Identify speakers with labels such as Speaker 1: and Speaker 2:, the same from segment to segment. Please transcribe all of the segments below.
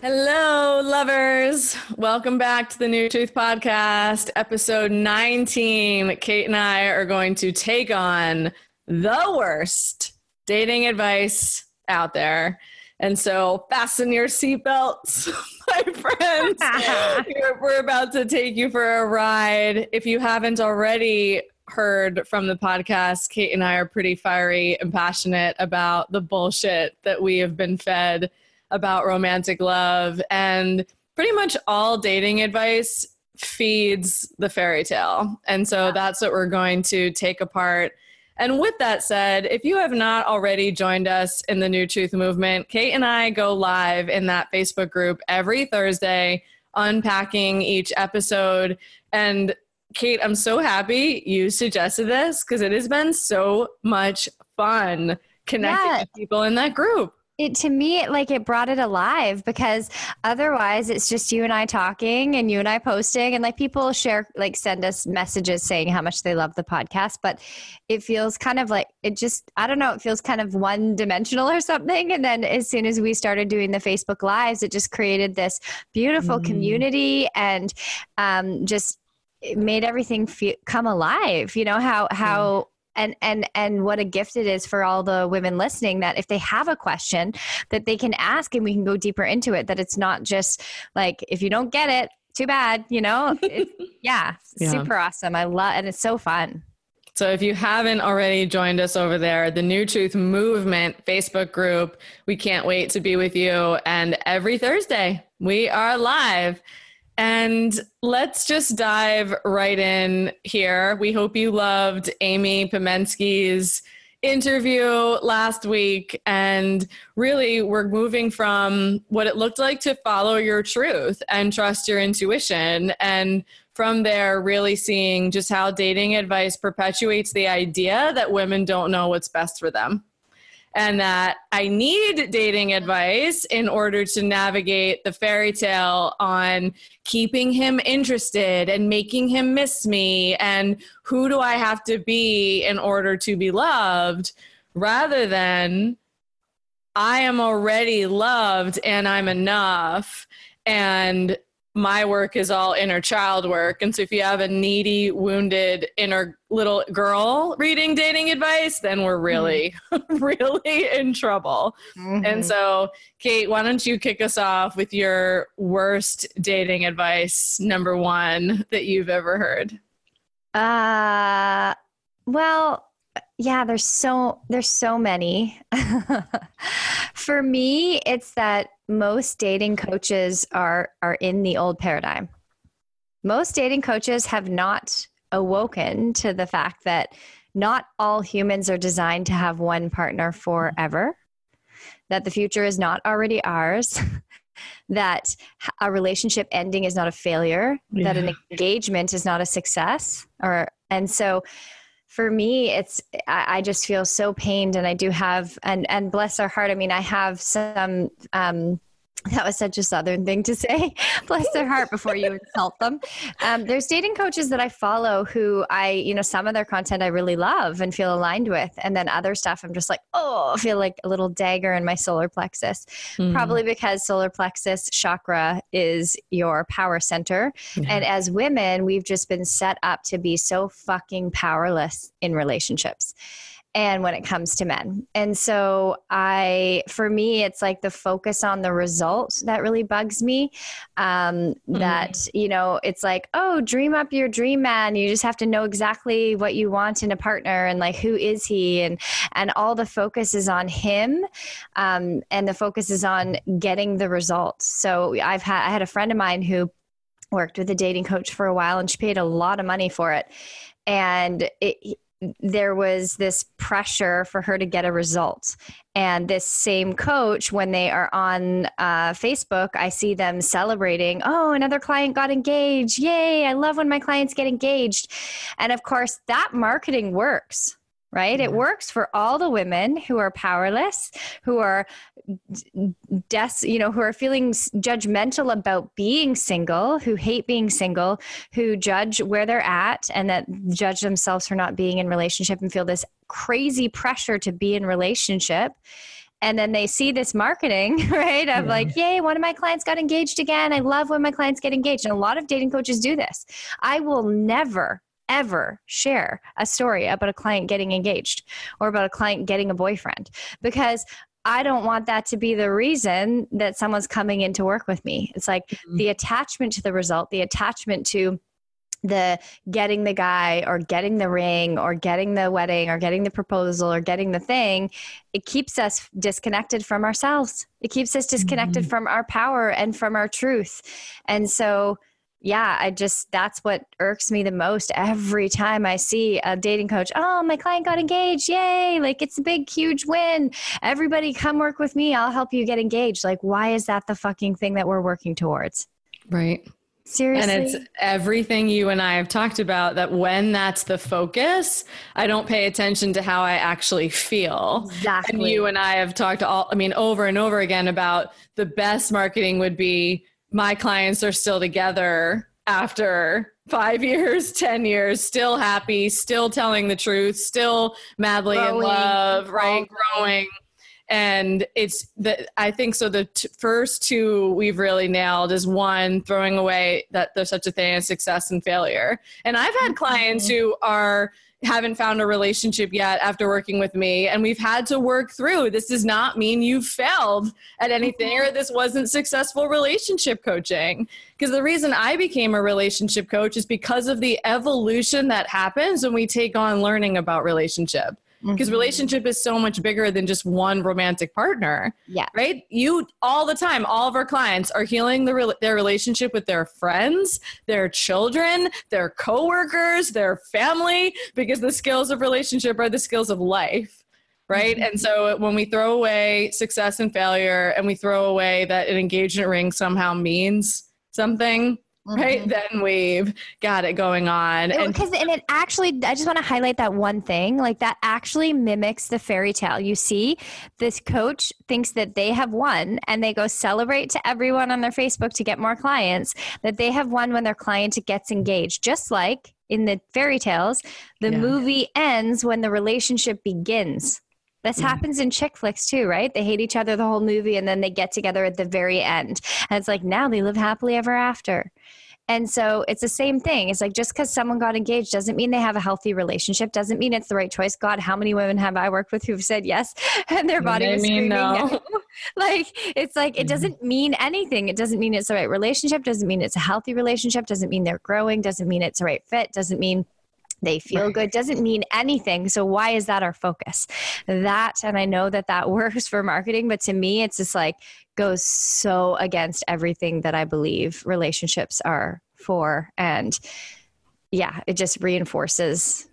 Speaker 1: Hello, lovers. Welcome back to the New Truth Podcast, episode 19. Kate and I are going to take on the worst dating advice out there. And so, fasten your seatbelts, my friends. We're about to take you for a ride. If you haven't already heard from the podcast, Kate and I are pretty fiery and passionate about the bullshit that we have been fed about romantic love and pretty much all dating advice feeds the fairy tale. And so that's what we're going to take apart. And with that said, if you have not already joined us in the New Truth Movement, Kate and I go live in that Facebook group every Thursday, unpacking each episode. And Kate, I'm so happy you suggested this because it has been so much fun connecting with people in that group
Speaker 2: it to me like it brought it alive because otherwise it's just you and I talking and you and I posting and like people share like send us messages saying how much they love the podcast but it feels kind of like it just I don't know it feels kind of one dimensional or something and then as soon as we started doing the Facebook lives it just created this beautiful mm. community and um, just it made everything feel, come alive you know how how and and and what a gift it is for all the women listening that if they have a question that they can ask and we can go deeper into it that it's not just like if you don't get it too bad you know yeah, yeah super awesome i love and it's so fun
Speaker 1: so if you haven't already joined us over there, the New Truth Movement Facebook group, we can't wait to be with you. And every Thursday, we are live. And let's just dive right in here. We hope you loved Amy Pomensky's interview last week. And really, we're moving from what it looked like to follow your truth and trust your intuition. And from there, really seeing just how dating advice perpetuates the idea that women don't know what's best for them and that I need dating advice in order to navigate the fairy tale on keeping him interested and making him miss me and who do I have to be in order to be loved rather than I am already loved and I'm enough and my work is all inner child work. And so if you have a needy, wounded inner little girl reading dating advice, then we're really, mm-hmm. really in trouble. Mm-hmm. And so, Kate, why don't you kick us off with your worst dating advice, number one, that you've ever heard?
Speaker 2: Uh, well, yeah, there's so there's so many. For me, it's that most dating coaches are are in the old paradigm. Most dating coaches have not awoken to the fact that not all humans are designed to have one partner forever. That the future is not already ours. that a relationship ending is not a failure, yeah. that an engagement is not a success or and so for me it's I, I, just feel so pained and i do have and and bless our heart i mean i have some um that was such a southern thing to say. Bless their heart before you insult them. Um, there's dating coaches that i follow who i you know some of their content i really love and feel aligned with. And then other stuff i'm just like oh I feel like a little dagger in my solar plexus. Mm. probably because solar plexus chakra is your power center. Yeah. and as women we've just been set up to be so fucking powerless in relationships and when it comes to men. And so I, for me, it's like the focus on the result that really bugs me. Um, mm-hmm. That, you know, it's like, oh, dream up your dream man. You just have to know exactly what you want in a partner and like, who is he? And, and all the focus is on him. Um, and the focus is on getting the results. So I've had, I had a friend of mine who worked with a dating coach for a while and she paid a lot of money for it. And it, there was this pressure for her to get a result. And this same coach, when they are on uh, Facebook, I see them celebrating, oh, another client got engaged. Yay, I love when my clients get engaged. And of course, that marketing works right? It works for all the women who are powerless, who are des- you know, who are feeling judgmental about being single, who hate being single, who judge where they're at and that judge themselves for not being in relationship and feel this crazy pressure to be in relationship. And then they see this marketing right of yeah. like yay one of my clients got engaged again. I love when my clients get engaged. And a lot of dating coaches do this. I will never ever share a story about a client getting engaged or about a client getting a boyfriend because I don't want that to be the reason that someone's coming in to work with me. It's like mm-hmm. the attachment to the result, the attachment to the getting the guy or getting the ring or getting the wedding or getting the proposal or getting the thing it keeps us disconnected from ourselves it keeps us disconnected mm-hmm. from our power and from our truth and so yeah, I just that's what irks me the most every time I see a dating coach. Oh, my client got engaged. Yay. Like it's a big, huge win. Everybody come work with me. I'll help you get engaged. Like, why is that the fucking thing that we're working towards?
Speaker 1: Right.
Speaker 2: Seriously.
Speaker 1: And it's everything you and I have talked about that when that's the focus, I don't pay attention to how I actually feel.
Speaker 2: Exactly.
Speaker 1: And you and I have talked all, I mean, over and over again about the best marketing would be my clients are still together after five years, 10 years, still happy, still telling the truth, still madly growing, in love, right? Growing. And it's the, I think so. The t- first two we've really nailed is one, throwing away that there's such a thing as success and failure. And I've had clients mm-hmm. who are, haven't found a relationship yet after working with me and we've had to work through this does not mean you failed at anything or this wasn't successful relationship coaching. Because the reason i became a relationship coach is because of the evolution that happens when we take on learning about relationship because mm-hmm. relationship is so much bigger than just one romantic partner.
Speaker 2: Yeah.
Speaker 1: Right? You all the time, all of our clients are healing the, their relationship with their friends, their children, their coworkers, their family because the skills of relationship are the skills of life. Right. Mm-hmm. And so when we throw away success and failure and we throw away that an engagement ring somehow means something, mm-hmm. right then we've got it going on.
Speaker 2: And because and it actually i just want to highlight that one thing like that actually mimics the fairy tale. You see this coach thinks that they have won and they go celebrate to everyone on their facebook to get more clients that they have won when their client gets engaged. Just like in the fairy tales the yeah. movie ends when the relationship begins this happens in chick flicks too, right? They hate each other the whole movie and then they get together at the very end. And it's like now they live happily ever after. And so it's the same thing. It's like just because someone got engaged doesn't mean they have a healthy relationship, doesn't mean it's the right choice. God, how many women have I worked with who've said yes and their body was screaming no. no? like it's like it doesn't mean anything. It doesn't mean it's the right relationship, doesn't mean it's a healthy relationship, doesn't mean they're growing, doesn't mean it's the right fit, doesn't mean they feel good doesn't mean anything so why is that our focus that and i know that that works for marketing but to me it's just like goes so against everything that I believe relationships are for. And yeah, it just reinforces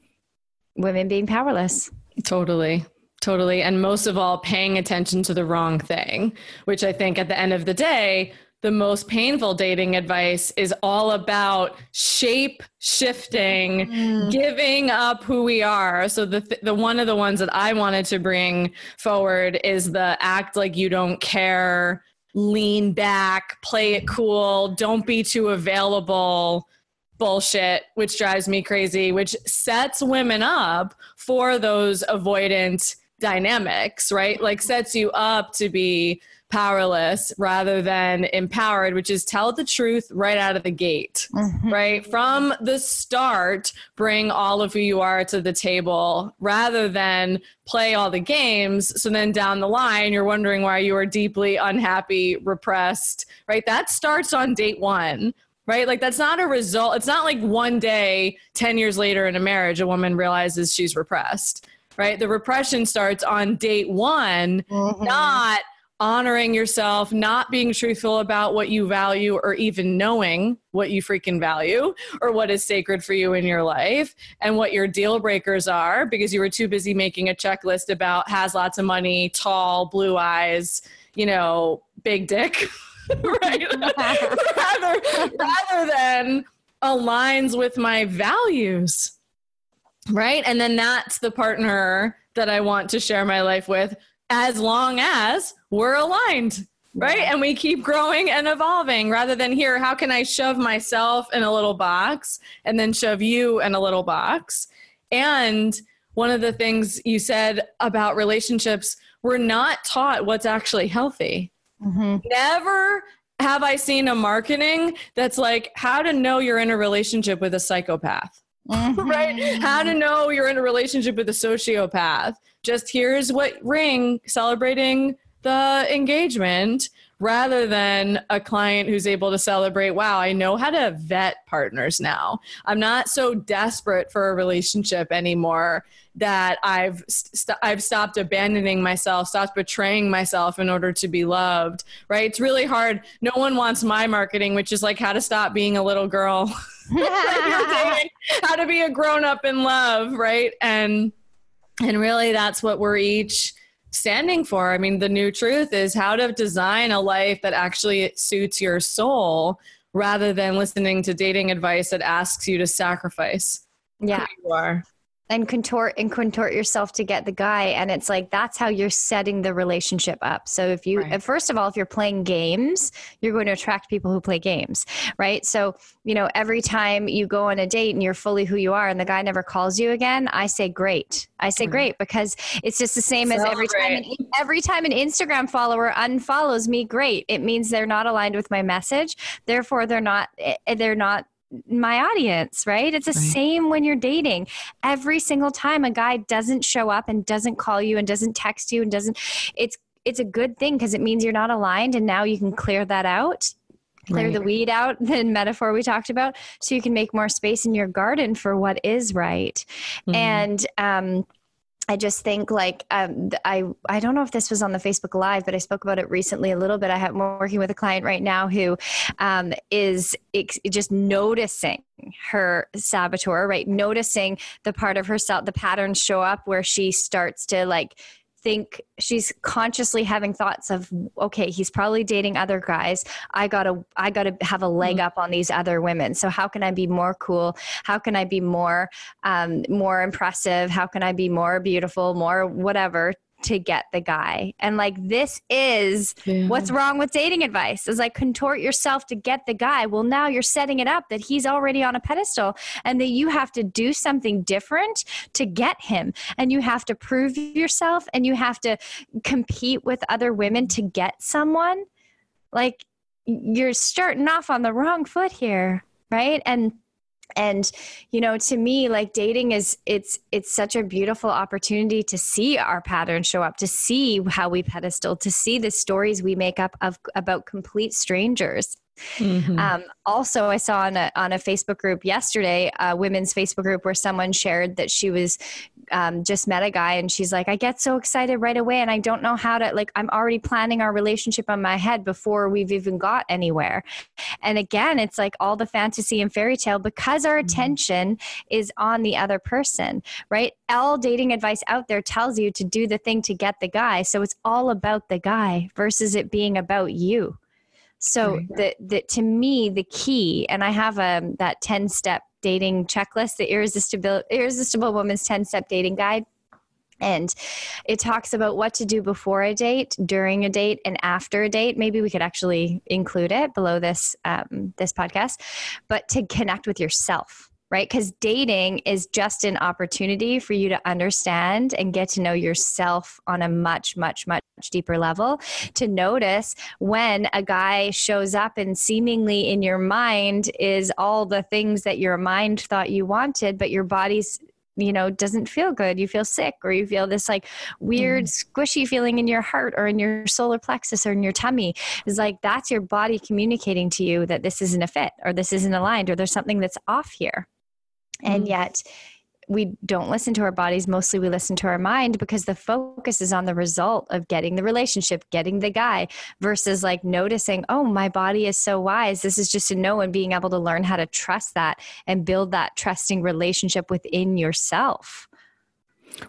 Speaker 2: women being powerless.
Speaker 1: Totally. Totally. And most of all, paying attention to the wrong thing, which I think at the end of the day, the most painful dating advice is all about shape shifting, mm. giving up who we are. So the th- the one of the ones that I wanted to bring forward is the act like you don't care, lean back, play it cool, don't be too available bullshit, which drives me crazy, which sets women up for those avoidant dynamics, right? Like sets you up to be powerless rather than empowered, which is tell the truth right out of the gate, mm-hmm. right? From the start, bring all of who you are to the table rather than play all the games. So then down the line, you're wondering why you are deeply unhappy, repressed, right? That starts on date one right? Like that's not a result. It's not like one day, 10 years later in a marriage, a woman realizes she's repressed, right? The repression starts on date one, mm-hmm. not honoring yourself, not being truthful about what you value or even knowing what you freaking value or what is sacred for you in your life and what your deal breakers are because you were too busy making a checklist about has lots of money, tall, blue eyes, you know, big dick. right? rather, rather than aligns with my values. Right. And then that's the partner that I want to share my life with as long as we're aligned. Right. And we keep growing and evolving rather than here, how can I shove myself in a little box and then shove you in a little box? And one of the things you said about relationships, we're not taught what's actually healthy. Mm-hmm. Never have I seen a marketing that's like how to know you're in a relationship with a psychopath. Mm-hmm. right? How to know you're in a relationship with a sociopath. Just here's what ring celebrating the engagement rather than a client who's able to celebrate, wow, I know how to vet partners now. I'm not so desperate for a relationship anymore that I've st- I've stopped abandoning myself, stopped betraying myself in order to be loved. Right? It's really hard. No one wants my marketing, which is like how to stop being a little girl, how to be a grown up in love, right? And and really, that's what we're each standing for. I mean, the new truth is how to design a life that actually suits your soul rather than listening to dating advice that asks you to sacrifice
Speaker 2: yeah. you are and contort and contort yourself to get the guy. And it's like that's how you're setting the relationship up. So if you right. first of all if you're playing games you're going to attract people who play games right? So you know every time you go on a date and you're fully who you are and the guy never calls you again i say great. I say great because it's just the same so as every great. time an, every time an instagram follower unfollows me great. It means they're not aligned with my message. Therefore they're not eh, they're not my audience, right? It's the right. same when you're dating. Every single time a guy doesn't show up and doesn't call you and doesn't text you and doesn't it's it's a good thing because it means you're not aligned and now you can clear that out clear right. the weed out the metaphor we talked about so you can make more space in your garden for what is right mm-hmm. and um I just think like um, I I don't know if this was on the Facebook Live, but I spoke about it recently a little bit. I have I'm working with a client right now who um, is ex- just noticing her saboteur, right? Noticing the part of herself, the patterns show up where she starts to like think she's consciously having thoughts of okay he's probably dating other guys. I gotta i gotta have a leg mm-hmm. up on these other women. So how can i be more cool? How can i be more um, more impressive? How can i be more beautiful more whatever to get the guy. And like this is yeah. what's wrong with dating advice is like contort yourself to get the guy. Well, now you're setting it up that he's already on a pedestal and that you have to do something different to get him. And you have to prove yourself and you have to compete with other women to get someone. Like you're starting off on the wrong foot here, right? And and you know to me like dating is it's it's such a beautiful opportunity to see our patterns show up to see how we pedestal to see the stories we make up of about complete strangers Mm-hmm. Um, also, I saw on a, on a Facebook group yesterday, a women's Facebook group, where someone shared that she was um, just met a guy and she's like, I get so excited right away and I don't know how to, like, I'm already planning our relationship on my head before we've even got anywhere. And again, it's like all the fantasy and fairy tale because our mm-hmm. attention is on the other person, right? All dating advice out there tells you to do the thing to get the guy. So it's all about the guy versus it being about you. So the, the to me the key, and I have a um, that ten step dating checklist, the irresistible irresistible woman's ten step dating guide. And it talks about what to do before a date, during a date, and after a date. Maybe we could actually include it below this um, this podcast, but to connect with yourself, right? Because dating is just an opportunity for you to understand and get to know yourself on a much, much, much deeper level to notice when a guy shows up and seemingly in your mind is all the things that your mind thought you wanted, but your body's you know doesn't feel good you feel sick or you feel this like weird mm. squishy feeling in your heart or in your solar plexus or in your tummy is like that's your body communicating to you that this isn't a fit or this isn't aligned or there's something that's off here and mm. yet we don't listen to our bodies mostly we listen to our mind because the focus is on the result of getting the relationship getting the guy versus like noticing oh my body is so wise this is just a no and being able to learn how to trust that and build that trusting relationship within yourself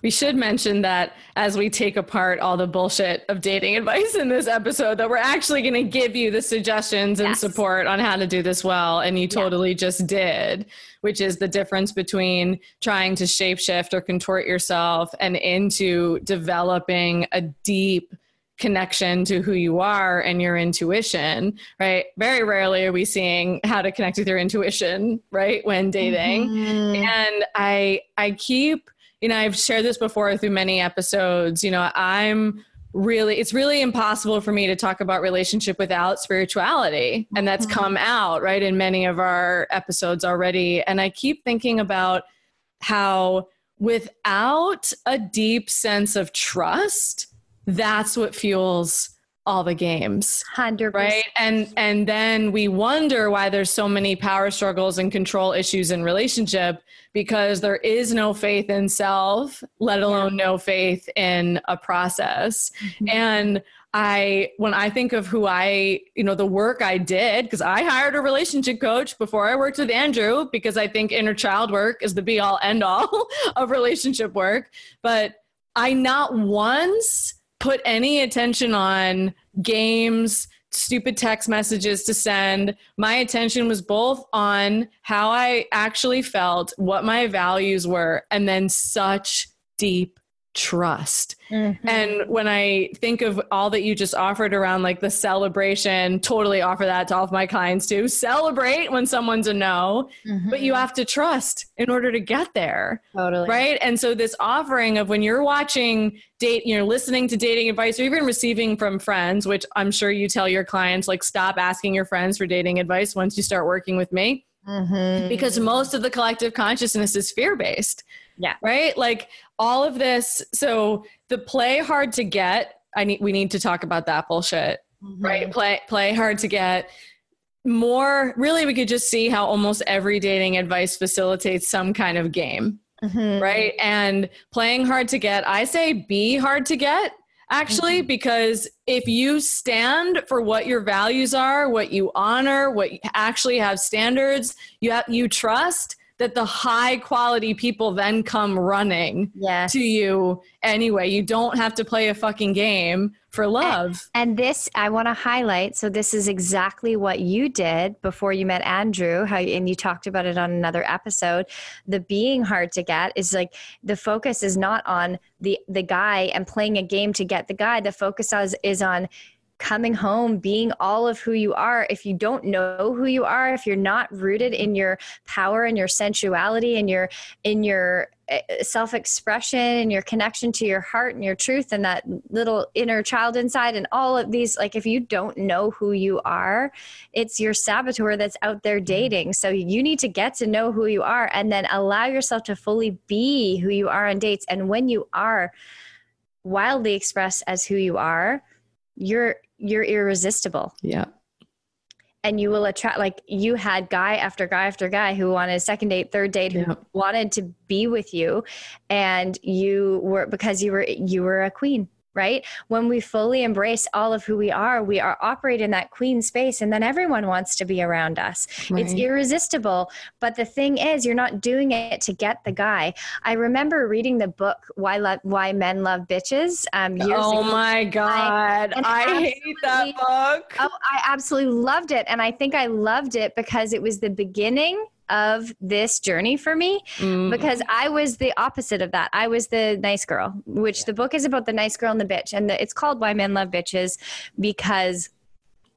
Speaker 1: we should mention that as we take apart all the bullshit of dating advice in this episode, that we're actually going to give you the suggestions and yes. support on how to do this well. And you totally yeah. just did, which is the difference between trying to shapeshift or contort yourself and into developing a deep connection to who you are and your intuition, right? Very rarely are we seeing how to connect with your intuition, right? When dating. Mm-hmm. And I I keep you know, I've shared this before through many episodes. You know, I'm really it's really impossible for me to talk about relationship without spirituality and that's mm-hmm. come out right in many of our episodes already and i keep thinking about how without a deep sense of trust that's what fuels all the games
Speaker 2: 100
Speaker 1: right and and then we wonder why there's so many power struggles and control issues in relationship because there is no faith in self let alone yeah. no faith in a process mm-hmm. and I when I think of who I, you know, the work I did because I hired a relationship coach before I worked with Andrew because I think inner child work is the be all end all of relationship work, but I not once put any attention on games, stupid text messages to send. My attention was both on how I actually felt, what my values were, and then such deep trust. Mm-hmm. And when I think of all that you just offered around like the celebration, totally offer that to all of my clients too. Celebrate when someone's a no, mm-hmm. but you have to trust in order to get there.
Speaker 2: Totally.
Speaker 1: Right. And so this offering of when you're watching date, you're listening to dating advice or even receiving from friends, which I'm sure you tell your clients, like stop asking your friends for dating advice once you start working with me. Mm-hmm. Because most of the collective consciousness is fear based.
Speaker 2: Yeah.
Speaker 1: Right? Like all of this. So the play hard to get, I need we need to talk about that bullshit. Mm-hmm. Right? Play play hard to get. More really we could just see how almost every dating advice facilitates some kind of game. Mm-hmm. Right? And playing hard to get, I say be hard to get actually mm-hmm. because if you stand for what your values are what you honor what you actually have standards you have, you trust that the high quality people then come running
Speaker 2: yes.
Speaker 1: to you anyway. You don't have to play a fucking game for love.
Speaker 2: And, and this I want to highlight. So this is exactly what you did before you met Andrew. How and you talked about it on another episode. The being hard to get is like the focus is not on the the guy and playing a game to get the guy. The focus is is on coming home, being all of who you are. If you don't know who you are, if you're not rooted in your power and your sensuality and your in your eh, self-expression and your connection to your heart and your truth and that little inner child inside and all of these like if you don't know who you are it's your saboteur that's out there mm-hmm. dating so you need to get to know who you are and then allow yourself to fully be who you are on dates and when you are wildly expressed as who you are you're you're irresistible.
Speaker 1: Yeah.
Speaker 2: And you will attract like you had guy after guy after guy who wanted a second date, third date, who yeah. wanted to be with you, and you were because you were you were a queen right? When we fully embrace all of who we are, we are operate in that queen space and then everyone wants to be around us. Right. It's irresistible. But the thing is, you're not doing it to get the guy. I remember reading the book Why Love Why Men Love Bitches um,
Speaker 1: years oh ago. my god. I, I hate that book.
Speaker 2: Oh, I absolutely loved it and I think I loved it because it was the beginning of this journey for me mm. because I was the opposite of that. I was the nice girl, which the book is about the nice girl and the bitch. And the, it's called Why Men Love Bitches because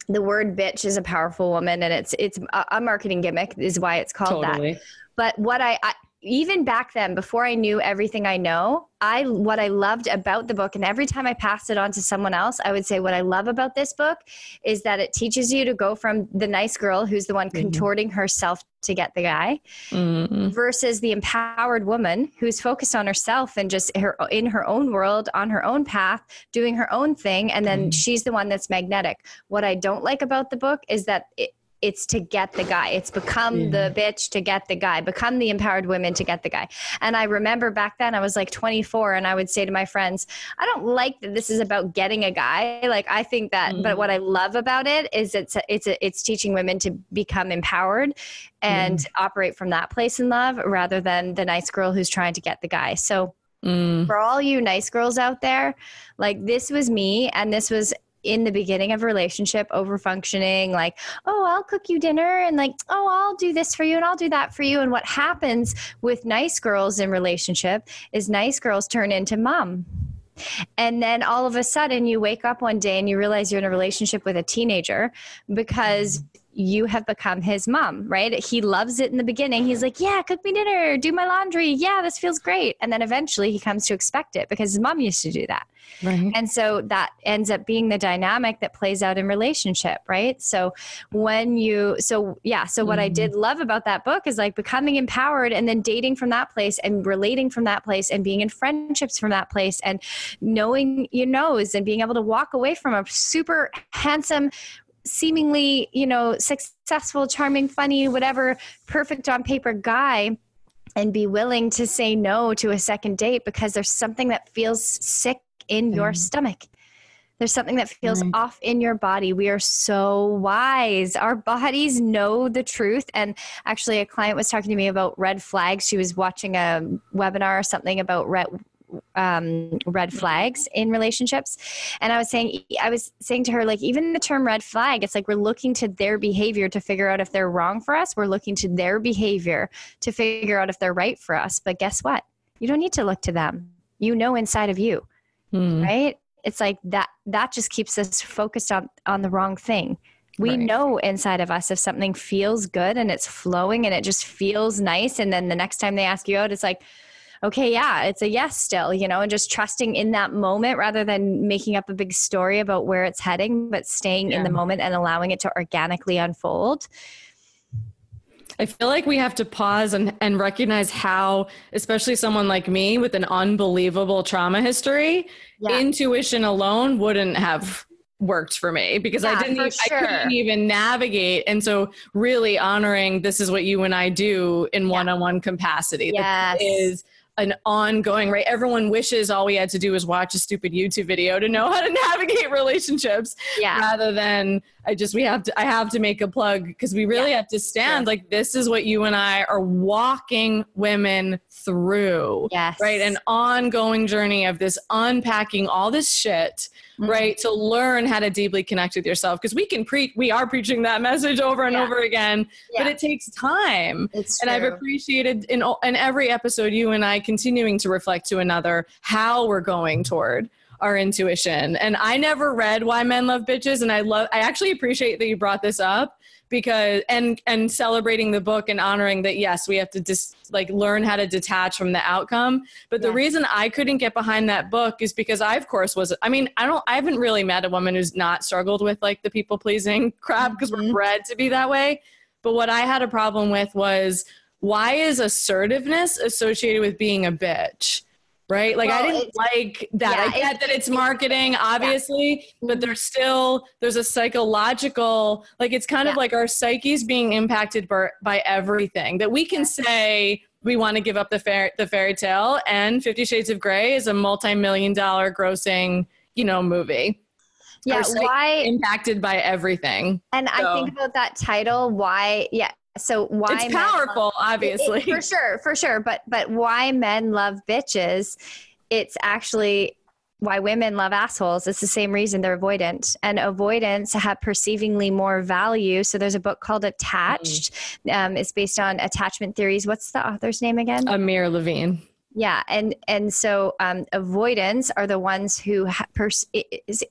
Speaker 2: the word bitch is a powerful woman and it's it's a, marketing gimmick is why it's called totally. that. But what I, I even back then before i knew everything i know i what i loved about the book and every time i passed it on to someone else i would say what i love about this book is that it teaches you to go from the nice girl who's the one mm-hmm. contorting herself to get the guy mm-hmm. versus the empowered woman who's focused on herself and just her in her own world on her own path doing her own thing and then mm-hmm. she's the one that's magnetic what i don't like about the book is that it, it's to get the guy. It's become yeah. the bitch to get the guy, become the empowered women to get the guy. And I remember back then I was like 24 and I would say to my friends, I don't like that this is about getting a guy. Like I think that, mm. but what I love about it is it's, a, it's, a, it's teaching women to become empowered and mm. operate from that place in love rather than the nice girl who's trying to get the guy. So Mm. For all you nice girls out there, like this was me, and this was in the beginning of a relationship over functioning like oh i'll cook you dinner and like oh i'll do this for you and i'll do that for you and what happens with nice girls in relationship is nice girls turn into mom. And then all of a sudden you wake up one day and you realize you're in a relationship with a teenager because you have become his mom, right? He loves it in the beginning. He's like, Yeah, cook me dinner, do my laundry. Yeah, this feels great. And then eventually he comes to expect it because his mom used to do that. Right. And so that ends up being the dynamic that plays out in relationship, right? So when you, so yeah, so what mm-hmm. I did love about that book is like becoming empowered and then dating from that place and relating from that place and being in friendships from that place and knowing your no's and being able to walk away from a super handsome, seemingly, you know, successful, charming, funny, whatever, perfect on paper guy and be willing to say no to a second date because there's something that feels sick in your stomach. There's something that feels right. off in your body. We are so wise. Our bodies know the truth. And actually, a client was talking to me about red flags. She was watching a webinar or something about red, um, red flags in relationships. And I was saying, I was saying to her, like, even the term red flag, it's like we're looking to their behavior to figure out if they're wrong for us. We're looking to their behavior to figure out if they're right for us. But guess what? You don't need to look to them. You know inside of you, hmm. right? It's like that, that just keeps us focused on, on the wrong thing. We right. know inside of us if something feels good and it's flowing and it just feels nice. And then the next time they ask you out, it's like, okay, yeah, it's a yes still, you know, and just trusting in that moment rather than making up a big story about where it's heading, but staying yeah. in the moment and allowing it to organically unfold.
Speaker 1: I feel like we have to pause and, and recognize how, especially someone like me with an unbelievable trauma history, yeah. intuition alone wouldn't have worked for me because yeah, I didn't even, sure. I couldn't even navigate and so really honoring this is what you and I do in yeah. one-on-one capacity
Speaker 2: yes.
Speaker 1: is an ongoing right everyone wishes all we had to do was watch a stupid youtube video to know how to navigate relationships
Speaker 2: yeah.
Speaker 1: rather than i just we have to i have to make a plug because we really yeah. have to stand like this is what you and i are walking women through
Speaker 2: yes
Speaker 1: right an ongoing journey of this unpacking all this shit mm-hmm. right? To learn how to deeply connect with yourself. Because we can preach, we are preaching that message over and yeah. over again, yeah. but it takes time.
Speaker 2: It's
Speaker 1: and
Speaker 2: true.
Speaker 1: I've appreciated in, in every episode, you and I continuing to reflect to another how we're going toward our intuition. And I never read Why Men Love Bitches, and I love. I actually appreciate that you brought this up because and and celebrating the book and honoring that yes we have to just like learn how to detach from the outcome. But the reason i couldn't get behind that book is because i of course was i mean i don't i haven't really met a woman who's not struggled with like the people pleasing crap because mm-hmm. we're bred to be that way. But what i had a problem with was why is assertiveness associated with being a bitch right? Like well, I didn't like that. Yeah, I get that it's marketing, obviously, yeah. but mm-hmm. there's still there's a psychological like it's kind yeah. of like our psyche's being impacted by, by everything that we can say we want to give up the fair the fairy tale and 50 shades of gray is a multi-million dollar grossing you know movie
Speaker 2: yeah why
Speaker 1: impacted by everything
Speaker 2: and so. i think about that title why yeah so why
Speaker 1: it's powerful love, obviously
Speaker 2: it, it, for sure for sure. But but why men love bitches it's actually why women love assholes. It's the same reason they're avoidant. And avoidants have perceivingly more value. So there's a book called attached mm. um, it's based on attachment theories. What's the author's name again?
Speaker 1: Amir levine
Speaker 2: yeah, and and so um, avoidants are the ones who ha- pers-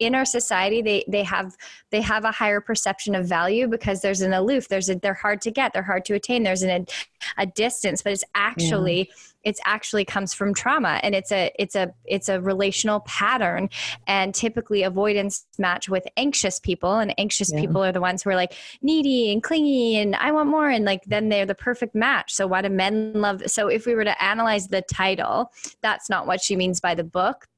Speaker 2: in our society they they have they have a higher perception of value because there's an aloof, there's a they're hard to get, they're hard to attain, there's an a distance but it's actually yeah. it's actually comes from trauma and it's a it's a it's a relational pattern and typically avoidants match with anxious people and anxious yeah. people are the ones who are like needy and clingy and i want more and like then they're the perfect match so why do men love so if we were to analyze the title that's not what she means by the book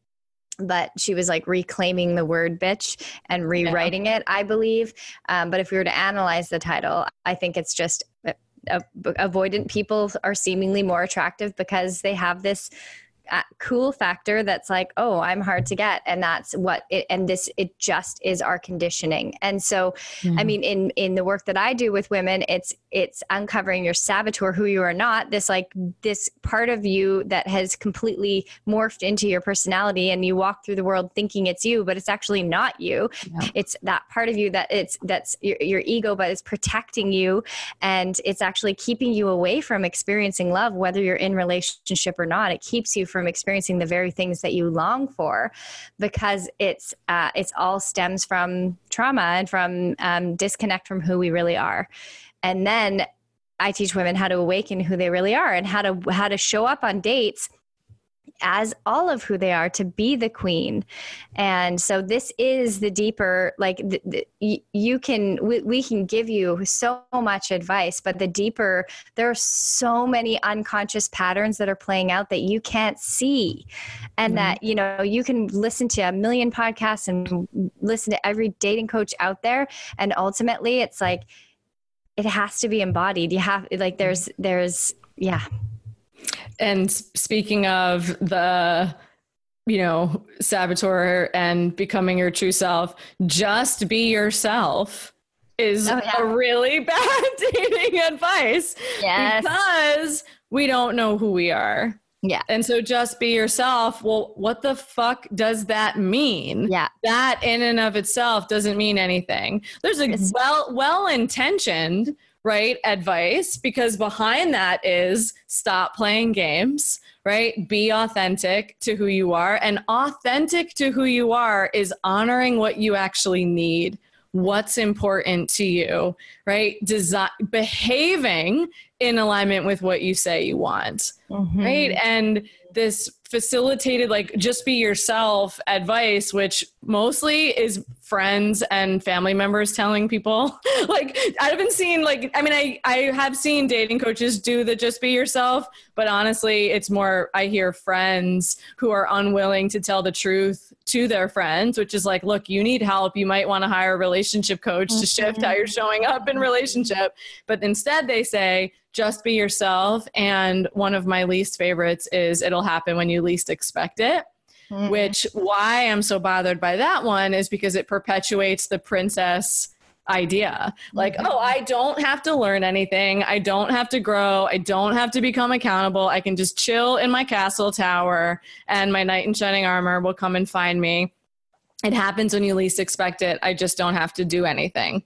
Speaker 2: but she was like reclaiming the word bitch and rewriting yeah. it, I believe. Um, but if we were to analyze the title, I think it's just avoidant people are seemingly more attractive because they have this cool factor that's like oh i'm hard to get. And that's what it and this it just is our conditioning. And so mm-hmm. i mean in in the work that i do with women it's it's uncovering your saboteur who you are not this like this part of you that has completely morphed into your personality and you walk through the world thinking it's you but it's actually not you. Yeah. it's that part of you that it's that's your, your ego but it's protecting you. And it's actually keeping you away from experiencing love whether you're in relationship or not. It keeps you from from experiencing the very things that you long for because it's uh, it's all stems from trauma and from um, disconnect from who we really are. And then i teach women how to awaken who they really are and how to how to show up on dates as all of who they are to be the queen. And so this is the deeper like the, the, you can we, we can give you so much advice but the deeper there are so many unconscious patterns that are playing out that you can't see. And mm-hmm. that you know you can listen to a million podcasts and listen to every dating coach out there. And ultimately it's like it has to be embodied. You have like there's there's yeah
Speaker 1: and speaking of the you know saboteur and becoming your true self just be yourself is oh, yeah. a really bad dating advice
Speaker 2: yes.
Speaker 1: because we don't know who we are
Speaker 2: yeah.
Speaker 1: And so just be yourself. Well, what the fuck does that mean?
Speaker 2: Yeah.
Speaker 1: That in and of itself doesn't mean anything. There's a it's- well well intentioned right advice because behind that is stop playing games right? Be authentic to who you are and authentic to who you are is honoring what you actually need what's important to you right? Design behaving in alignment with what you say you want mm-hmm. right? And this facilitated like just be yourself advice which mostly is friends and family members telling people like i haven't seen like i mean i i have seen dating coaches do the just be yourself but honestly it's more i hear friends who are unwilling to tell the truth to their friends which is like look you need help you might want to hire a relationship coach to shift how you're showing up in relationship but instead they say just be yourself. And one of my least favorites is it'll happen when you least expect it. Mm-hmm. Which why I'm so bothered by that one is because it perpetuates the princess idea. Like, mm-hmm. oh, I don't have to learn anything. I don't have to grow. I don't have to become accountable. I can just chill in my castle tower and my knight in shining armor will come and find me. It happens when you least expect it. I just don't have to do anything.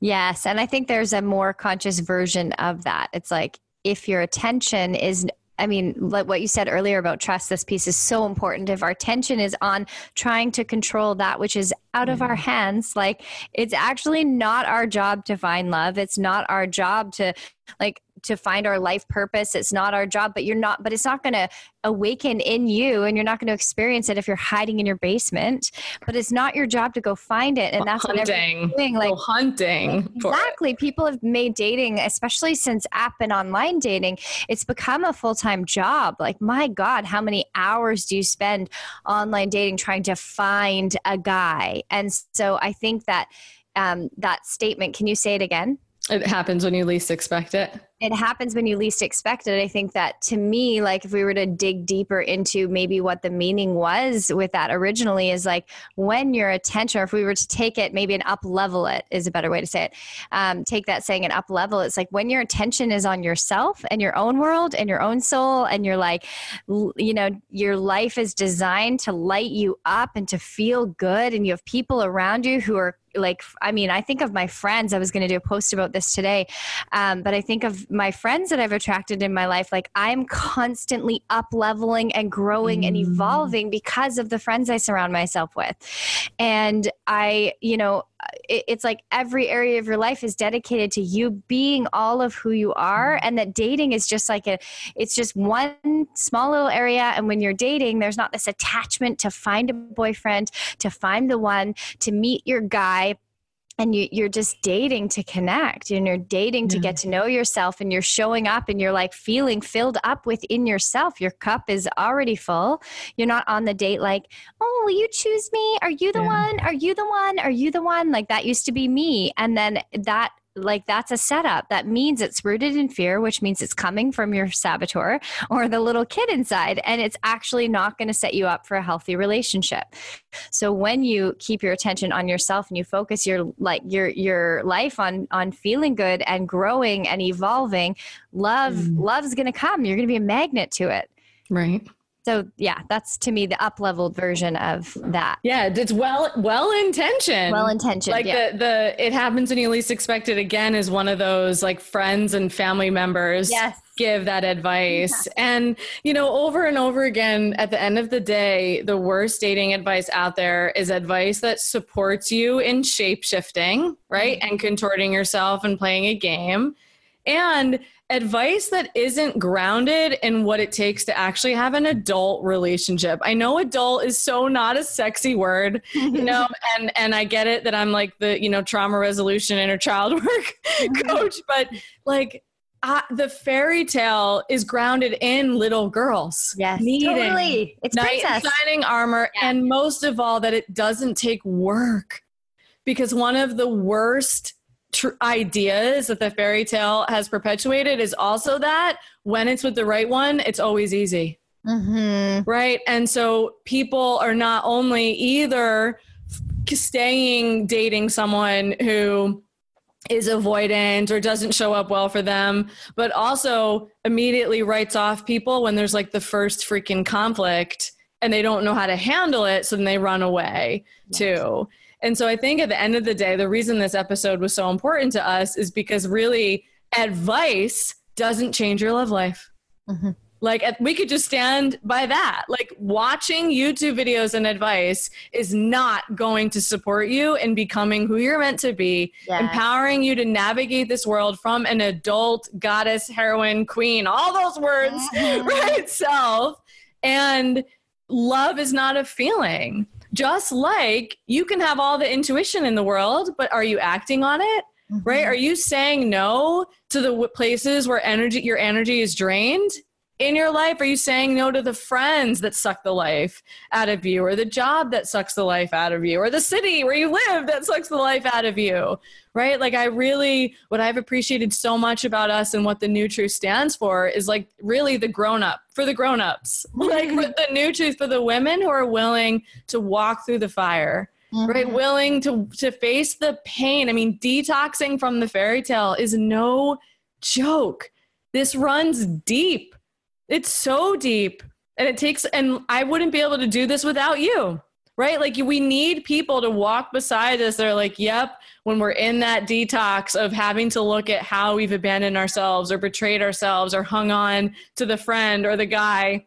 Speaker 2: Yes. And I think there's a more conscious version of that. It's like if your attention is I mean, like what you said earlier about trust, this piece is so important. If our attention is on trying to control that which is out of our mm-hmm. hands, like it's actually not our job to find love. It's not our job to like to find our life purpose it's not our job but you're not but it's not going to awaken in you and you're not going to experience it if you're hiding in your basement but it's not your job to go find it. And that's
Speaker 1: hunting. what doing like go hunting
Speaker 2: exactly. People have made dating especially since app and online dating it's become a full-time job. Like my god how many hours do you spend online dating trying to find a guy? And so i think that um, that statement can you say it again?
Speaker 1: It happens when you least expect it
Speaker 2: it happens when you least expect it. I think that to me, like if we were to dig deeper into maybe what the meaning was with that originally, is like when your attention, or if we were to take it, maybe an up level it is a better way to say it. Um, take that saying and up level. It's like when your attention is on yourself and your own world and your own soul, and you're like, you know, your life is designed to light you up and to feel good, and you have people around you who are like i mean i think of my friends i was going to do a post about this today um, but i think of my friends that i've attracted in my life like i'm constantly up leveling and growing mm. and evolving because of the friends i surround myself with and i you know it, it's like every area of your life is dedicated to you being all of who you are
Speaker 1: Mm-hmm.
Speaker 2: and that dating is just like a it's just one small little area and when you're dating there's not this attachment to find a boyfriend to find the one to meet your guy and you, you're just dating to connect and you're dating to get to know yourself and you're showing up and you're like feeling filled up within yourself. Your cup is already full. You're not on the date like oh will you choose me. Are you the
Speaker 1: Yeah.
Speaker 2: one? Are you the one? Are you the one? Like that used to be me. And then that like that's a setup that means it's rooted in fear which means it's coming from your saboteur or the little kid inside and it's actually not going to set you up for a healthy relationship so when you keep your attention on yourself and you focus your like your your life on on feeling good and growing and evolving love
Speaker 1: Mm.
Speaker 2: love's going to come you're going to be a magnet to it
Speaker 1: Right.
Speaker 2: So yeah that's to me the up leveled version of that.
Speaker 1: Yeah, it's well well intentioned.
Speaker 2: well intentioned
Speaker 1: like
Speaker 2: yeah.
Speaker 1: the the it happens when you least expect it again is one of those like friends and family members
Speaker 2: yes.
Speaker 1: give that advice. And you know over and over again at the end of the day the worst dating advice out there is advice that supports you in shape shifting right? Mm-hmm. And contorting yourself and playing a game. And advice that isn't grounded in what it takes to actually have an adult relationship. I know adult is so not a sexy word, you know, and and I get it that I'm like the, you know, trauma resolution inner child work coach, but like uh, the fairy tale is grounded in little girls.
Speaker 2: yes
Speaker 1: needing
Speaker 2: totally it's
Speaker 1: knight in
Speaker 2: princess
Speaker 1: shining armor
Speaker 2: Yeah.
Speaker 1: and most of all that it doesn't take work because one of the worst tr- ideas that the fairy tale has perpetuated is also that when it's with the right one it's always easy
Speaker 2: mm-hmm.
Speaker 1: right and so people are not only either staying dating someone who is avoidant or doesn't show up well for them, but also immediately writes off people when there's like the first freaking conflict and they don't know how to handle it. So then they run away too. And so I think at the end of the day, the reason this episode was so important to us is because really advice doesn't change your love life.
Speaker 2: Mhm.
Speaker 1: Like we could just stand by that. Like watching YouTube videos and advice is not going to support you in becoming who you're meant to be,
Speaker 2: Yes.
Speaker 1: empowering you to navigate this world from an adult goddess, heroine, queen, all those words,
Speaker 2: Mhm.
Speaker 1: right? Self. And love is not a feeling. Just like you can have all the intuition in the world, but are you acting on it? Right? Mm-hmm. Are you saying no to the places where energy your energy is drained? In your life? Are you saying no to the friends that suck the life out of you, or the job that sucks the life out of you, or the city where you live that sucks the life out of you? Right? Like, I really, what I've appreciated so much about us and what the new truth stands for is like really the grown up for the grown ups, like the new truth for the women who are willing to walk through the fire. Right, mm-hmm. willing to to face the pain. I mean, detoxing from the fairy tale is no joke. This runs deep. It's so deep. And it takes, and I wouldn't be able to do this without you, right? Like, we need people to walk beside us. They're like, yep, when we're in that detox of having to look at how we've abandoned ourselves or betrayed ourselves or hung on to the friend or the guy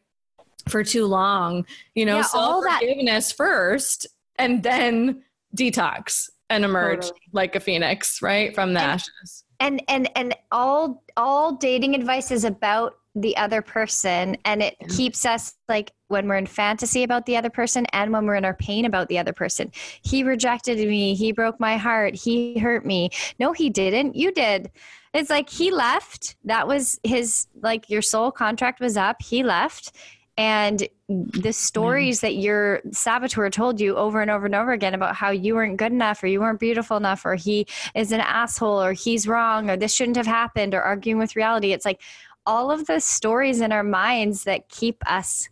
Speaker 1: for too long, you know,
Speaker 2: Yeah, all
Speaker 1: self
Speaker 2: that-
Speaker 1: forgiveness first and then detox and emerge
Speaker 2: Totally.
Speaker 1: like a phoenix, right? From the
Speaker 2: And-
Speaker 1: ashes.
Speaker 2: and and and all all dating advice is about the other person and it
Speaker 1: Yeah.
Speaker 2: keeps us like when we're in fantasy about the other person and when we're in our pain about the other person. He rejected me he broke my heart he hurt me. No he didn't you did. It's like he left that was his like your soul contract was up he left. And the stories that your saboteur told you over and over and over again about how you weren't good enough or you weren't beautiful enough or he is an asshole or he's wrong or this shouldn't have happened or arguing with reality it's like all of the stories in our minds that keep us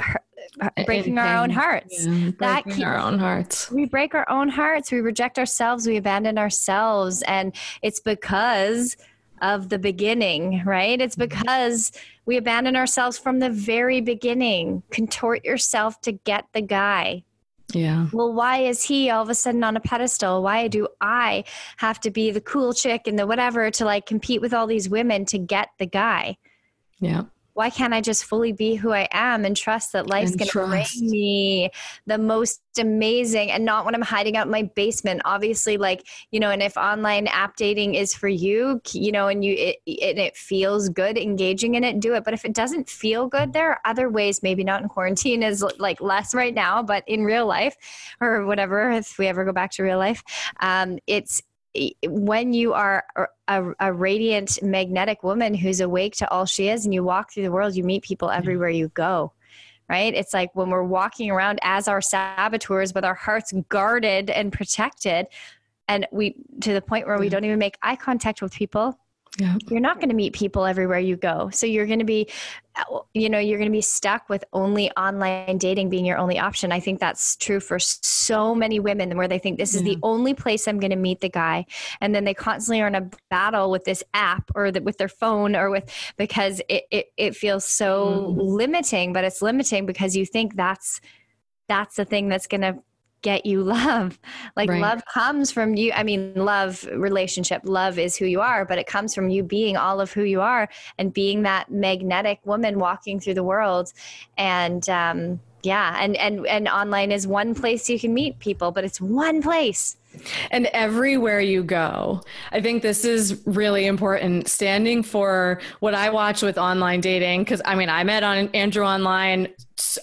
Speaker 2: hur- uh, breaking our own hearts.
Speaker 1: Yeah,
Speaker 2: That
Speaker 1: breaking our own hearts.
Speaker 2: we break our own hearts. We reject ourselves. We abandon ourselves. And it's because of the beginning right? It's mm-hmm. because we abandon ourselves from the very beginning. Contort yourself to get the guy
Speaker 1: Yeah.
Speaker 2: well why is he all of a sudden on a pedestal why do i have to be the cool chick and the whatever to like compete with all these women to get the guy
Speaker 1: Yeah.
Speaker 2: Why can't I just fully be who I am and trust that life's going to bring me the most amazing and not when I'm hiding out in my basement. Obviously, like, you know, and if online app dating is for you, you know, and you, it, and it feels good engaging in it, do it. But if it doesn't feel good, there are other ways, maybe not in quarantine is like less right now, but in real life or whatever, if we ever go back to real life, um, it's, when you are a, a, radiant magnetic woman who's awake to all she is and you walk through the world you meet people mm-hmm. everywhere you go right? It's like when we're walking around as our saboteurs with our hearts guarded and protected and we to the point where we mm-hmm. don't even make eye contact with people yeah. You're not going to meet people everywhere you go. So you're going to be, you know, you're going to be stuck with only online dating being your only option. I think that's true for so many women where they think this is the only place I'm going to meet the guy. And then they constantly are in a battle with this app or the, with their phone or with, because it, it, it feels so mm. limiting, but it's limiting because you think that's, that's the thing that's going to get you love. Like right. love comes from you. I mean, love relationship, love is who you are, but it comes from you being all of who you are and being that magnetic woman walking through the world. And um, yeah, and and and online is one place you can meet people, but it's one place.
Speaker 1: And everywhere you go, I think this is really important. Standing for what I watch with online dating, because I mean, I met on Andrew online.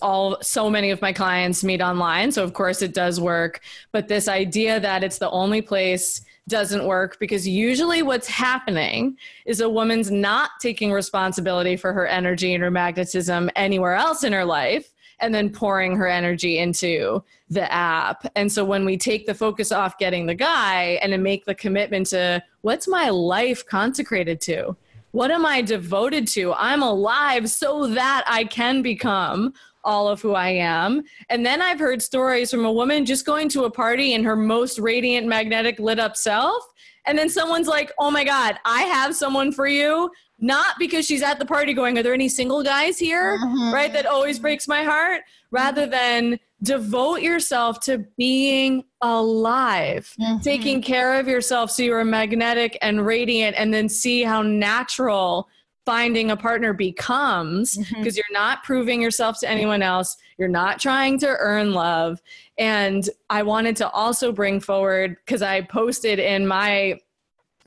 Speaker 1: All so many of my clients meet online, so of course it does work. But this idea that it's the only place doesn't work because usually what's happening is a woman's not taking responsibility for her energy and her magnetism anywhere else in her life and then pouring her energy into the app. And so when we take the focus off getting the guy and then make the commitment to what's my life consecrated to? What am I devoted to? I'm alive so that I can become all of who I am. And then I've heard stories from a woman just going to a party in her most radiant, magnetic, lit up self. And then someone's like, oh my God, I have someone for you not because she's at the party going, Are there any single guys here? Mm-hmm. Right? That always breaks my heart. Rather than devote yourself to being alive, mm-hmm. taking care of yourself so you're magnetic and radiant, and then see how natural finding a partner becomes because mm-hmm. you're not proving yourself to anyone else. You're not trying to earn love. And I wanted to also bring forward because I posted in my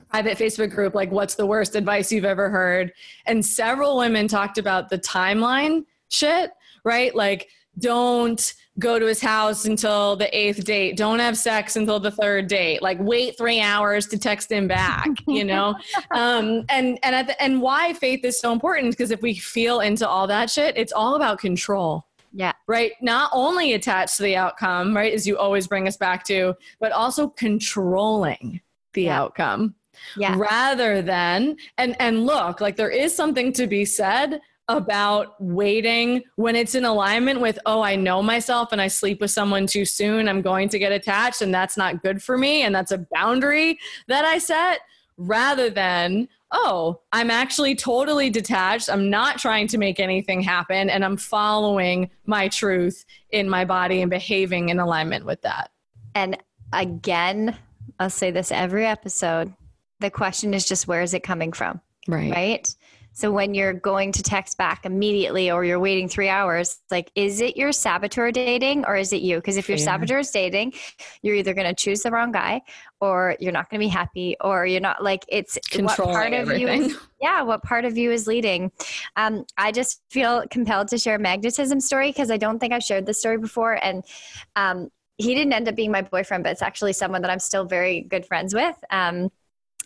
Speaker 1: private Facebook group, like, what's the worst advice you've ever heard? And several women talked about the timeline shit, right? Like, don't go to his house until the eighth date. Don't have sex until the third date. Like, wait three hours to text him back, you know? um, and, and, the, and why faith is so important because if we feel into all that shit, it's all about control.
Speaker 2: Yeah.
Speaker 1: Right. Not only attached to the outcome, right, as you always bring us back to, but also controlling the yeah. outcome
Speaker 2: yeah.
Speaker 1: rather than and and look like there is something to be said about waiting when it's in alignment with oh i know myself and i sleep with someone too soon. I'm going to get attached and that's not good for me and that's a boundary that i set rather than oh i'm actually totally detached. I'm not trying to make anything happen and i'm following my truth in my body and behaving in alignment with that.
Speaker 2: And again i'll say this every episode the question is just where is it coming from?
Speaker 1: Right.
Speaker 2: Right. So when you're going to text back immediately or you're waiting three hours, like, is it your saboteur dating or is it you? Because if your saboteur is dating, you're either going to choose the wrong guy or you're not going to be happy or you're not like it's
Speaker 1: Controlling what part of everything.
Speaker 2: you is, yeah what part of you is leading um, i just feel compelled to share a magnetism story because i don't think i've shared this story before and um, he didn't end up being my boyfriend but it's actually someone that i'm still very good friends with um,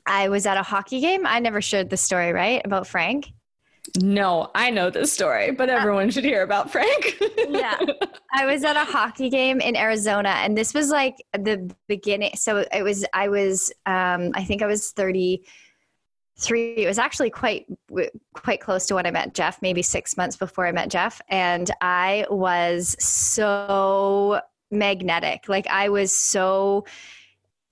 Speaker 2: I was at a hockey game. I never shared the story, right? About Frank.
Speaker 1: No, I know this story, but everyone uh, should hear about Frank.
Speaker 2: yeah. I was at a hockey game in Arizona and this was like the beginning. So it was, I was, um, I think I was 33. It was actually quite, quite close to when I met Jeff, maybe six months before I met Jeff. And I was so magnetic. Like I was so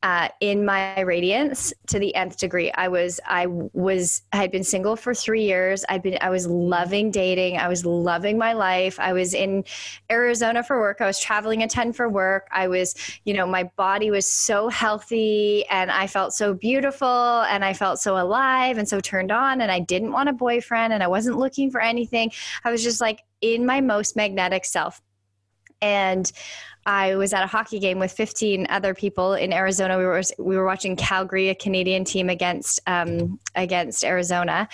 Speaker 2: uh, in my radiance to the nth degree. I was, I was, I had been single for three years. I'd been, I was loving dating. I was loving my life. I was in Arizona for work. I was traveling a ton for work. I was, you know, my body was so healthy and I felt so beautiful and I felt so alive and so turned on. And I didn't want a boyfriend and I wasn't looking for anything. I was just like in my most magnetic self. And I was at a hockey game with 15 other people in Arizona. We were we were watching Calgary, a Canadian team against um, against Arizona,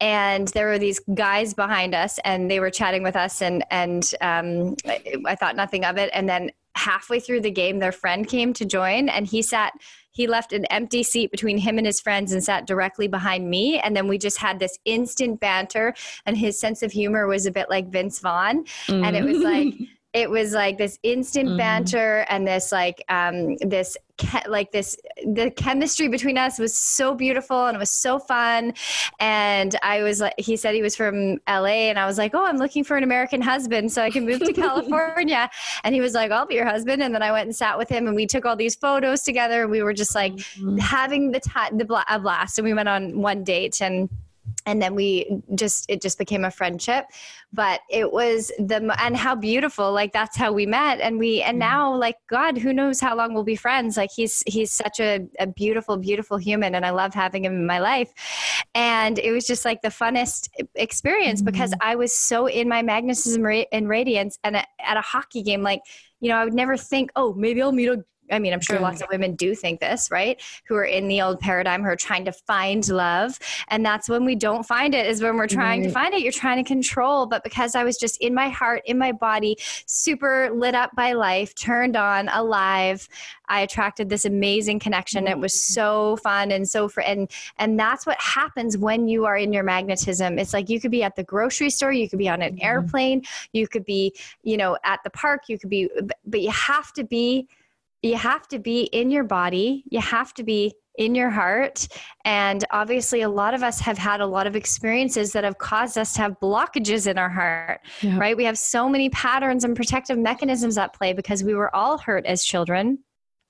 Speaker 2: and there were these guys behind us, and they were chatting with us, and and um, I, I thought nothing of it. And then halfway through the game, their friend came to join, and he sat he left an empty seat between him and his friends and sat directly behind me. And then we just had this instant banter. And his sense of humor was a bit like Vince Vaughn. Mm. And it was like, it was like this instant mm. banter and this like um this ke- like this the chemistry between us was so beautiful and it was so fun and i was like he said he was from la and i was like oh i'm looking for an american husband so i can move to california and he was like i'll be your husband and then i went and sat with him and we took all these photos together and we were just like mm-hmm. having the time the bla blast and we went on one date and and then we just it just became a friendship but it was the and how beautiful like that's how we met and we and mm-hmm. now like god who knows how long we'll be friends like he's he's such a, a beautiful beautiful human and i love having him in my life and it was just like the funnest experience mm-hmm. because i was so in my magnetism and radiance and at a hockey game like you know i would never think oh maybe i'll meet a I mean, I'm sure lots of women do think this, right? Who are in the old paradigm, who are trying to find love. And that's when we don't find it, is when we're trying right. to find it. You're trying to control. But because I was just in my heart, in my body, super lit up by life, turned on, alive, I attracted this amazing connection. It was mm. so fun and so for and and that's what happens when you are in your magnetism. It's like you could be at the grocery store, you could be on an mm-hmm. airplane, you could be, you know, at the park, you could be but you have to be you have to be in your body, you have to be in your heart. And obviously, a lot of us have had a lot of experiences that have caused us to have blockages in our heart, yeah. right? We have so many patterns and protective mechanisms at play because we were all hurt as children.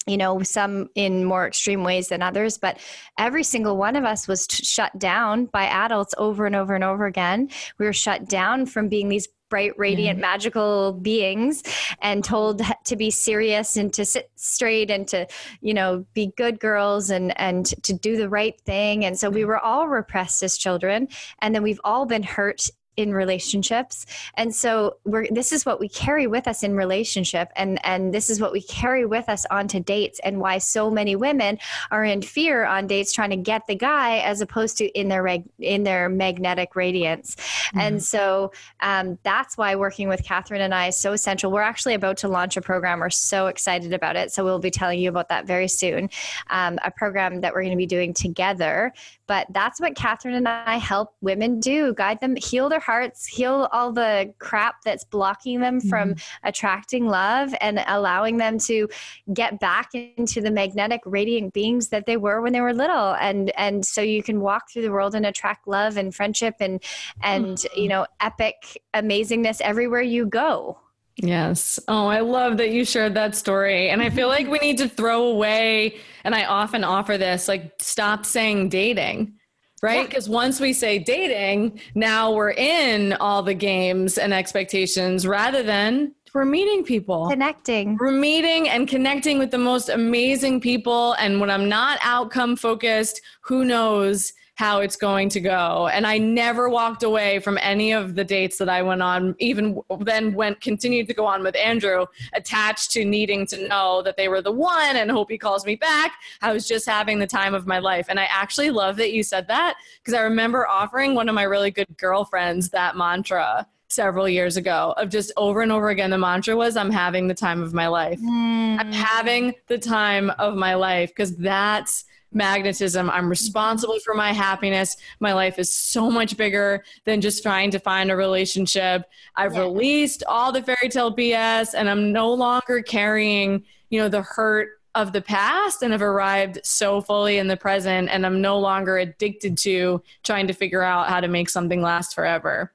Speaker 2: You know, some in more extreme ways than others, but every single one of us was t- shut down by adults over and over and over again. We were shut down from being these bright, radiant, yeah. magical beings and told to be serious and to sit straight and to, you know, be good girls and, and to do the right thing. And so we were all repressed as children. And then we've all been hurt in relationships. And so we're this is what we carry with us in relationship and and this is what we carry with us onto dates and why so many women are in fear on dates trying to get the guy as opposed to in their reg, in their magnetic radiance. Mm-hmm. and so um, that's why working with catherine and i is so essential. We're actually about to launch a program. We're so excited about it. So we'll be telling you about that very soon. Um, a program that we're going to be doing together but that's what catherine and i help women do guide them heal their hearts, heal all the crap that's blocking them mm-hmm. from attracting love and allowing them to get back into the magnetic radiant beings that they were when they were little and and so you can walk through the world and attract love and friendship and and mm-hmm. you know epic amazingness everywhere you go.
Speaker 1: Yes. Oh, I love that you shared that story. And I feel like we need to throw away, and I often offer this like, stop saying dating right? Because yeah. once we say dating, now we're in all the games and expectations rather than we're meeting people,
Speaker 2: connecting.
Speaker 1: We're meeting and connecting with the most amazing people. And when I'm not outcome focused, who knows? How it's going to go. And I never walked away from any of the dates that I went on, even then went continued to go on with Andrew, attached to needing to know that they were the one and hope he calls me back. I was just having the time of my life. And I actually love that you said that because I remember offering one of my really good girlfriends that mantra several years ago of just over and over again the mantra was i'm having the time of my life mm. i'm having the time of my life because that's magnetism. I'm responsible for my happiness. My life is so much bigger than just trying to find a relationship. I've yeah. released all the fairy tale BS and I'm no longer carrying, you know, the hurt of the past and have arrived so fully in the present and I'm no longer addicted to trying to figure out how to make something last forever.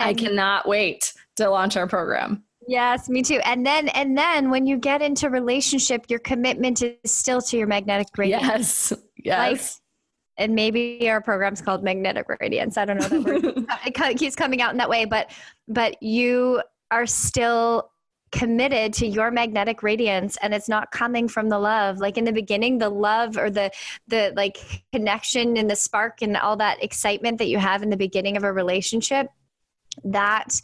Speaker 1: And I cannot wait to launch our program.
Speaker 2: Yes, me too. And then and then when you get into relationship, your commitment is still to your magnetic radiance.
Speaker 1: Yes. Yes.
Speaker 2: Like, and maybe our program's called magnetic radiance. I don't know that word. it keeps coming out in that way, but but you are still committed to your magnetic radiance and it's not coming from the love like in the beginning the love or the the like connection and the spark and all that excitement that you have in the beginning of a relationship that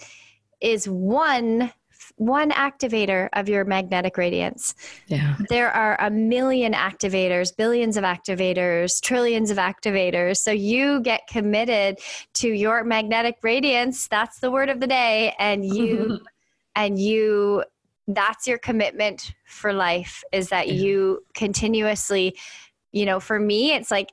Speaker 2: is one one activator of your magnetic radiance.
Speaker 1: Yeah.
Speaker 2: There are a million activators, billions of activators, trillions of activators. So you get committed to your magnetic radiance. That's the word of the day. And you, and you, that's your commitment for life is that yeah. you continuously, you know, for me, it's like,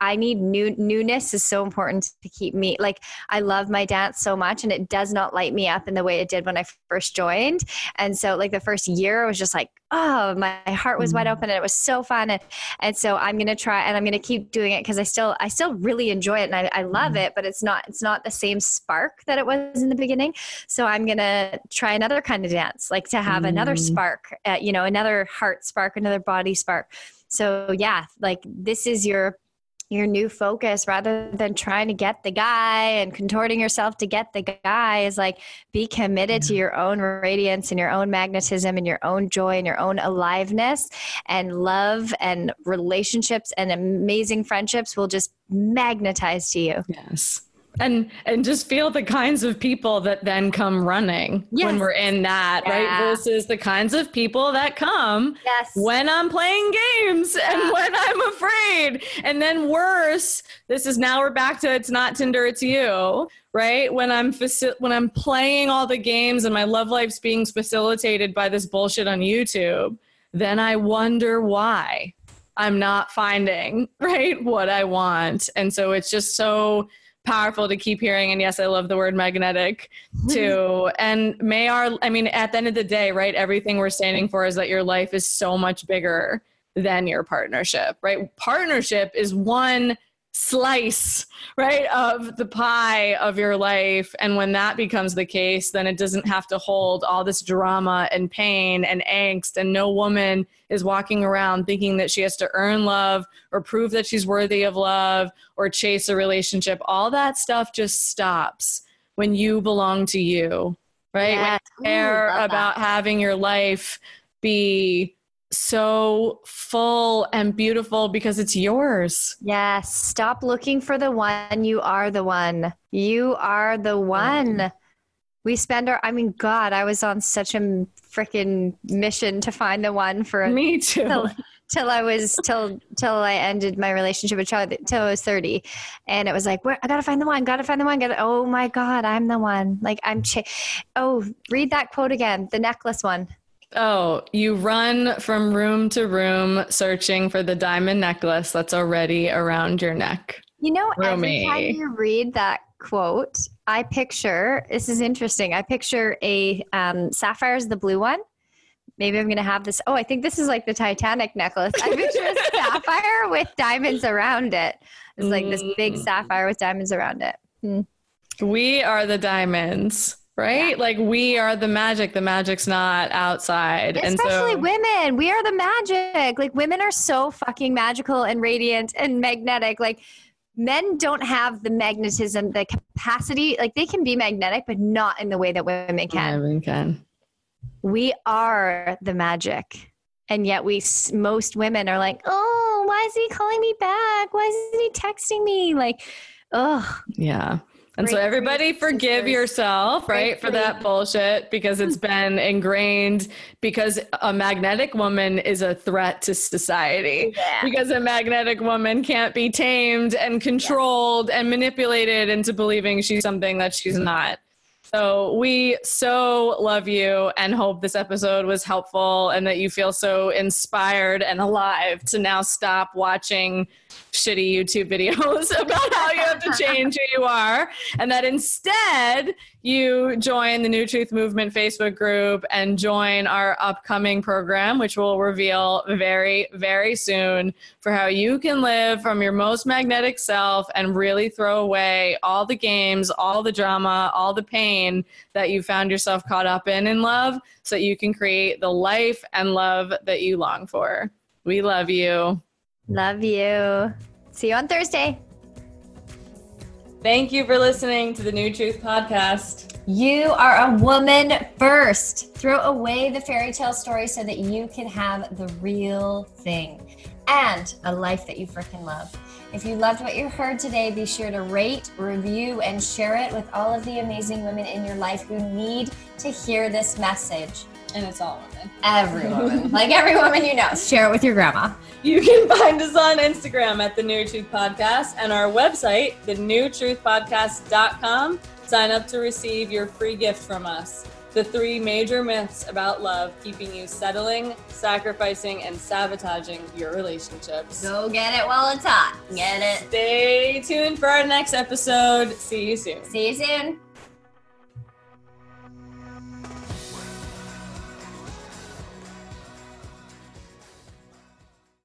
Speaker 2: I need new newness is so important to keep me like I love my dance so much and it does not light me up in the way it did when I first joined. And so like the first year I was just like, oh, my heart was wide mm. open and it was so fun. And and so I'm gonna try and I'm gonna keep doing it because I still I still really enjoy it and I, I love mm. it, but it's not it's not the same spark that it was in the beginning. So I'm gonna try another kind of dance, like to have mm. another spark, uh, you know, another heart spark, another body spark. So yeah, like this is your your new focus rather than trying to get the guy and contorting yourself to get the guy is like be committed to mm-hmm. your own radiance and your own magnetism and your own joy and your own aliveness. And love and relationships and amazing friendships will just magnetize to you.
Speaker 1: Yes and and just feel the kinds of people that then come running yes. when we're in that yeah. right versus the kinds of people that come
Speaker 2: yes.
Speaker 1: when i'm playing games yeah. and when i'm afraid and then worse this is now we're back to it's not tinder it's you right when i'm faci- when i'm playing all the games and my love life's being facilitated by this bullshit on youtube then i wonder why i'm not finding right what i want and so it's just so powerful to keep hearing. And yes, I love the word magnetic too. and may our, I mean, at the end of the day, right, everything we're standing for is that your life is so much bigger than your partnership, right? Partnership is one slice, right, of the pie of your life. And when that becomes the case, then it doesn't have to hold all this drama and pain and angst. And no woman is walking around thinking that she has to earn love or prove that she's worthy of love or chase a relationship. All that stuff just stops when you belong to you, right? Yes. When you care about having your life be so full and beautiful because it's yours.
Speaker 2: Yes. Stop looking for the one. You are the one. You are the one. We spend our, I mean, God, I was on such a freaking mission to find the one for
Speaker 1: me too.
Speaker 2: Till, till I was, till, till I ended my relationship with Charlie, till I was 30. And it was like, where, I gotta find the one, gotta find the one, gotta, oh my God, I'm the one. Like I'm, cha- oh, read that quote again, the necklace one.
Speaker 1: Oh, you run from room to room searching for the diamond necklace that's already around your neck.
Speaker 2: You know, Rumi. every time you read that quote, I picture this is interesting. I picture a um, is the blue one. Maybe I'm going to have this. Oh, I think this is like the Titanic necklace. I picture a sapphire with diamonds around it. It's like this big mm. sapphire with diamonds around it. Hmm.
Speaker 1: We are the diamonds right? Yeah. Like we are the magic. The magic's not outside.
Speaker 2: Especially so, women. We are the magic. Like women are so fucking magical and radiant and magnetic. Like men don't have the magnetism, the capacity. Like they can be magnetic, but not in the way that women can.
Speaker 1: Women can.
Speaker 2: We are the magic. And yet we most women are like, "Oh, why is he calling me back? Why isn't he texting me?" Like, oh.
Speaker 1: Yeah. And so everybody forgive yourself, right, for that bullshit because it's been ingrained because a magnetic woman is a threat to society. Yeah. Because a magnetic woman can't be tamed and controlled yeah. and manipulated into believing she's something that she's not. So we so love you and hope this episode was helpful and that you feel so inspired and alive to now stop watching shitty YouTube videos about how you have to change who you are, and that instead you join the New Truth Movement Facebook group and join our upcoming program, which we'll reveal very, very soon, for how you can live from your most magnetic self and really throw away all the games, all the drama, all the pain that you found yourself caught up in in love so that you can create the life and love that you long for. We love you.
Speaker 2: Love you. See you on Thursday.
Speaker 1: Thank you for listening to the New Truth Podcast.
Speaker 2: You are a woman first. Throw away the fairy tale story so that you can have the real thing and a life that you freaking love. If you loved what you heard today, be sure to rate, review, and share it with all of the amazing women in your life who need to hear this message.
Speaker 1: And it's all women.
Speaker 2: Every woman. like every woman you know. Share it with your grandma.
Speaker 1: You can find us on Instagram at The New Truth Podcast and our website, thenewtruthpodcast.com. Sign up to receive your free gift from us. The three major myths about love keeping you settling, sacrificing, and sabotaging your relationships.
Speaker 2: Go get it while it's hot. Get it.
Speaker 1: Stay tuned for our next episode. See you soon.
Speaker 2: See you soon.